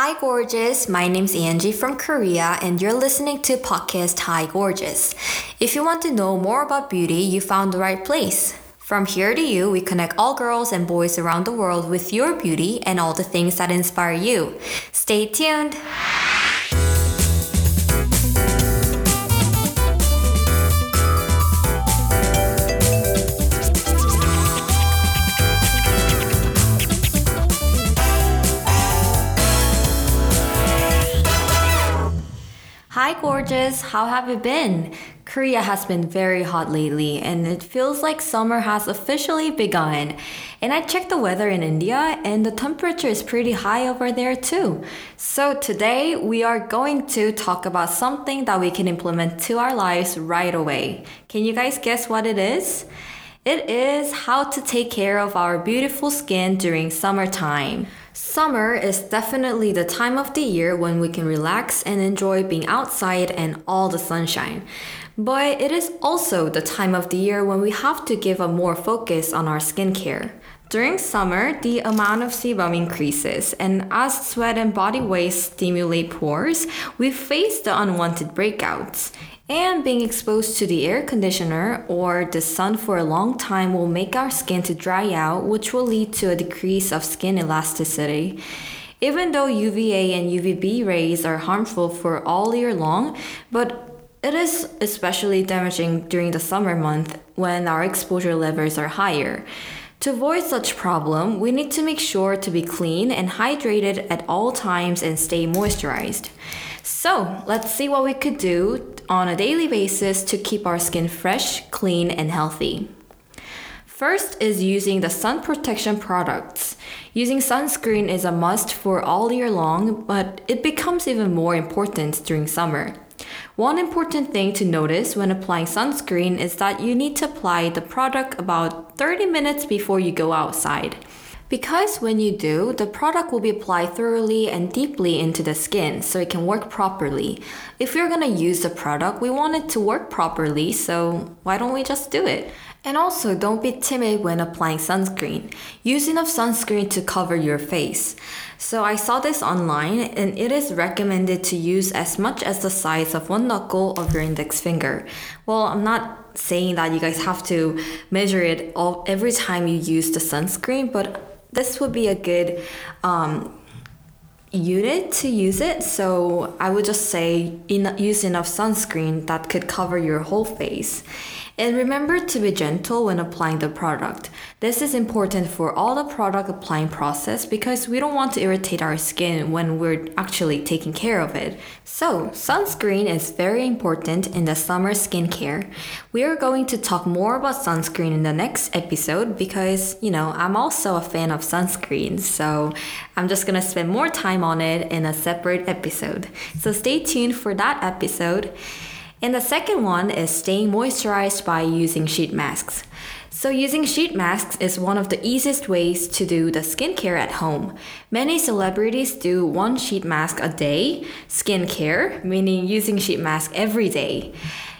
Hi, gorgeous. My name's Angie from Korea, and you're listening to podcast Hi, Gorgeous. If you want to know more about beauty, you found the right place. From here to you, we connect all girls and boys around the world with your beauty and all the things that inspire you. Stay tuned. Hi, gorgeous. How have you been? Korea has been very hot lately, and it feels like summer has officially begun. And I checked the weather in India, and the temperature is pretty high over there too. So, today we are going to talk about something that we can implement to our lives right away. Can you guys guess what it is? It is how to take care of our beautiful skin during summertime. Summer is definitely the time of the year when we can relax and enjoy being outside and all the sunshine. But it is also the time of the year when we have to give a more focus on our skincare. During summer, the amount of sebum increases, and as sweat and body waste stimulate pores, we face the unwanted breakouts. And being exposed to the air conditioner or the sun for a long time will make our skin to dry out, which will lead to a decrease of skin elasticity. Even though UVA and UVB rays are harmful for all year long, but it is especially damaging during the summer month when our exposure levels are higher. To avoid such problem, we need to make sure to be clean and hydrated at all times and stay moisturized. So, let's see what we could do on a daily basis to keep our skin fresh, clean, and healthy. First is using the sun protection products. Using sunscreen is a must for all year long, but it becomes even more important during summer. One important thing to notice when applying sunscreen is that you need to apply the product about 30 minutes before you go outside. Because when you do, the product will be applied thoroughly and deeply into the skin so it can work properly. If you're gonna use the product, we want it to work properly, so why don't we just do it? And also, don't be timid when applying sunscreen. Use enough sunscreen to cover your face. So, I saw this online and it is recommended to use as much as the size of one knuckle of your index finger. Well, I'm not saying that you guys have to measure it all every time you use the sunscreen, but this would be a good um, unit to use it. So I would just say in, use enough sunscreen that could cover your whole face. And remember to be gentle when applying the product. This is important for all the product applying process because we don't want to irritate our skin when we're actually taking care of it. So, sunscreen is very important in the summer skincare. We are going to talk more about sunscreen in the next episode because, you know, I'm also a fan of sunscreen. So, I'm just going to spend more time on it in a separate episode. So, stay tuned for that episode. And the second one is staying moisturized by using sheet masks. So, using sheet masks is one of the easiest ways to do the skincare at home. Many celebrities do one sheet mask a day, skincare, meaning using sheet mask every day.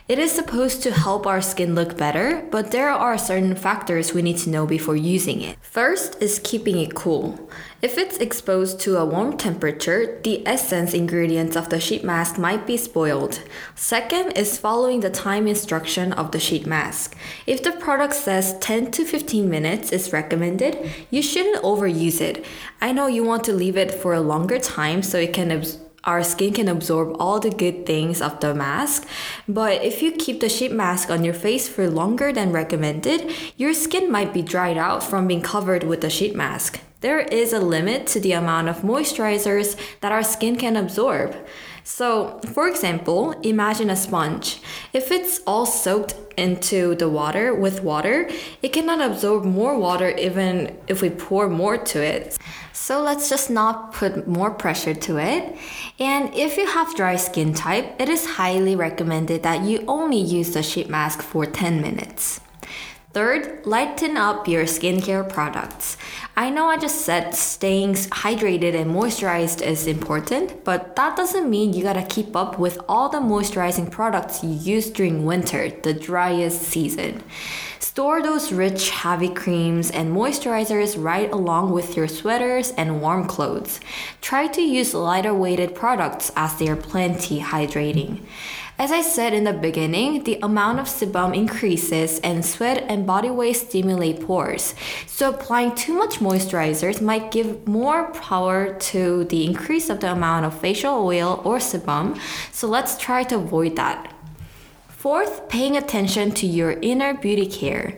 It is supposed to help our skin look better, but there are certain factors we need to know before using it. First is keeping it cool. If it's exposed to a warm temperature, the essence ingredients of the sheet mask might be spoiled. Second is following the time instruction of the sheet mask. If the product says 10 to 15 minutes is recommended, you shouldn't overuse it. I know you want to leave it for a longer time so it can absorb our skin can absorb all the good things of the mask. But if you keep the sheet mask on your face for longer than recommended, your skin might be dried out from being covered with the sheet mask. There is a limit to the amount of moisturizers that our skin can absorb. So, for example, imagine a sponge. If it's all soaked into the water with water, it cannot absorb more water even if we pour more to it. So let's just not put more pressure to it. And if you have dry skin type, it is highly recommended that you only use the sheet mask for 10 minutes. Third, lighten up your skincare products. I know I just said staying hydrated and moisturized is important, but that doesn't mean you gotta keep up with all the moisturizing products you use during winter, the driest season. Store those rich, heavy creams and moisturizers right along with your sweaters and warm clothes. Try to use lighter weighted products as they are plenty hydrating. As I said in the beginning, the amount of sebum increases and sweat and body waste stimulate pores. So applying too much moisturizers might give more power to the increase of the amount of facial oil or sebum. So let's try to avoid that. Fourth, paying attention to your inner beauty care.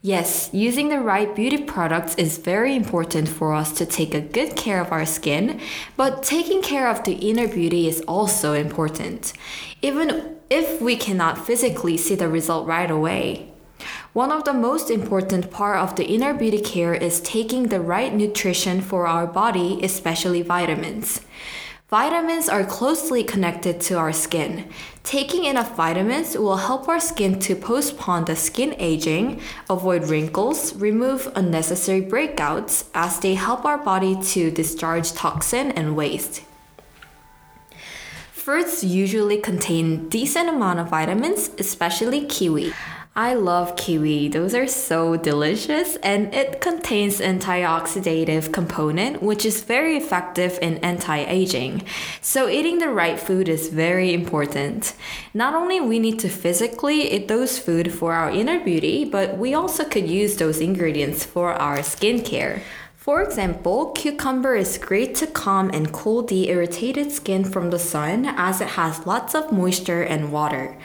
Yes, using the right beauty products is very important for us to take a good care of our skin, but taking care of the inner beauty is also important, even if we cannot physically see the result right away. One of the most important part of the inner beauty care is taking the right nutrition for our body, especially vitamins. Vitamins are closely connected to our skin. Taking enough vitamins will help our skin to postpone the skin aging, avoid wrinkles, remove unnecessary breakouts as they help our body to discharge toxin and waste. Fruits usually contain decent amount of vitamins, especially kiwi. I love kiwi. Those are so delicious and it contains antioxidative component which is very effective in anti-aging. So eating the right food is very important. Not only we need to physically eat those food for our inner beauty, but we also could use those ingredients for our skincare. For example, cucumber is great to calm and cool the irritated skin from the sun as it has lots of moisture and water.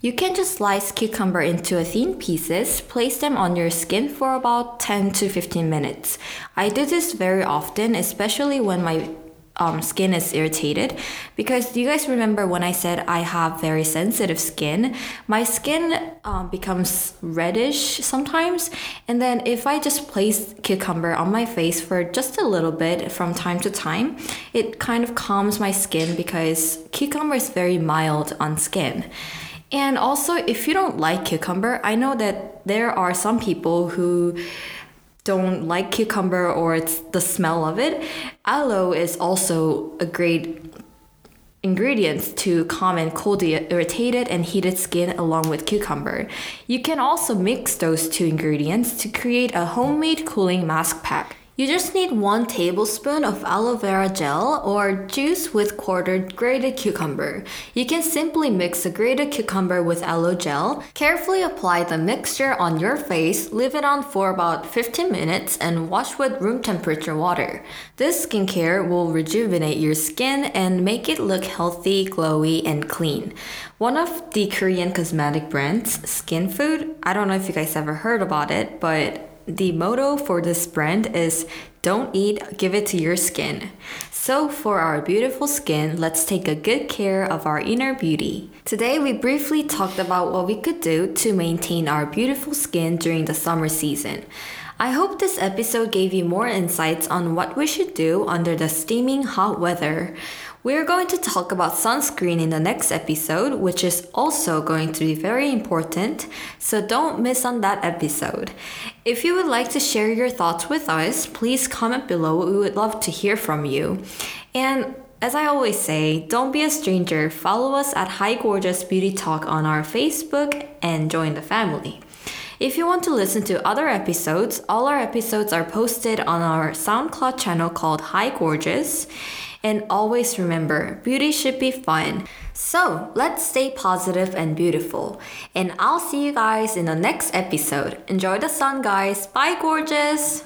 You can just slice cucumber into thin pieces, place them on your skin for about 10 to 15 minutes. I do this very often, especially when my um, skin is irritated because do you guys remember when I said I have very sensitive skin? My skin um, becomes reddish sometimes, and then if I just place cucumber on my face for just a little bit from time to time, it kind of calms my skin because cucumber is very mild on skin. And also, if you don't like cucumber, I know that there are some people who don't like cucumber or it's the smell of it, aloe is also a great ingredient to calm and cool the irritated and heated skin along with cucumber. You can also mix those two ingredients to create a homemade cooling mask pack. You just need one tablespoon of aloe vera gel or juice with quartered grated cucumber. You can simply mix the grated cucumber with aloe gel, carefully apply the mixture on your face, leave it on for about 15 minutes, and wash with room temperature water. This skincare will rejuvenate your skin and make it look healthy, glowy, and clean. One of the Korean cosmetic brands, Skin Food, I don't know if you guys ever heard about it, but the motto for this brand is don't eat, give it to your skin. So, for our beautiful skin, let's take a good care of our inner beauty. Today, we briefly talked about what we could do to maintain our beautiful skin during the summer season. I hope this episode gave you more insights on what we should do under the steaming hot weather. We're going to talk about sunscreen in the next episode, which is also going to be very important, so don't miss on that episode. If you would like to share your thoughts with us, please comment below. We would love to hear from you. And as I always say, don't be a stranger. Follow us at Hi Gorgeous Beauty Talk on our Facebook and join the family. If you want to listen to other episodes, all our episodes are posted on our SoundCloud channel called Hi Gorgeous. And always remember, beauty should be fun. So let's stay positive and beautiful. And I'll see you guys in the next episode. Enjoy the sun, guys. Bye, gorgeous.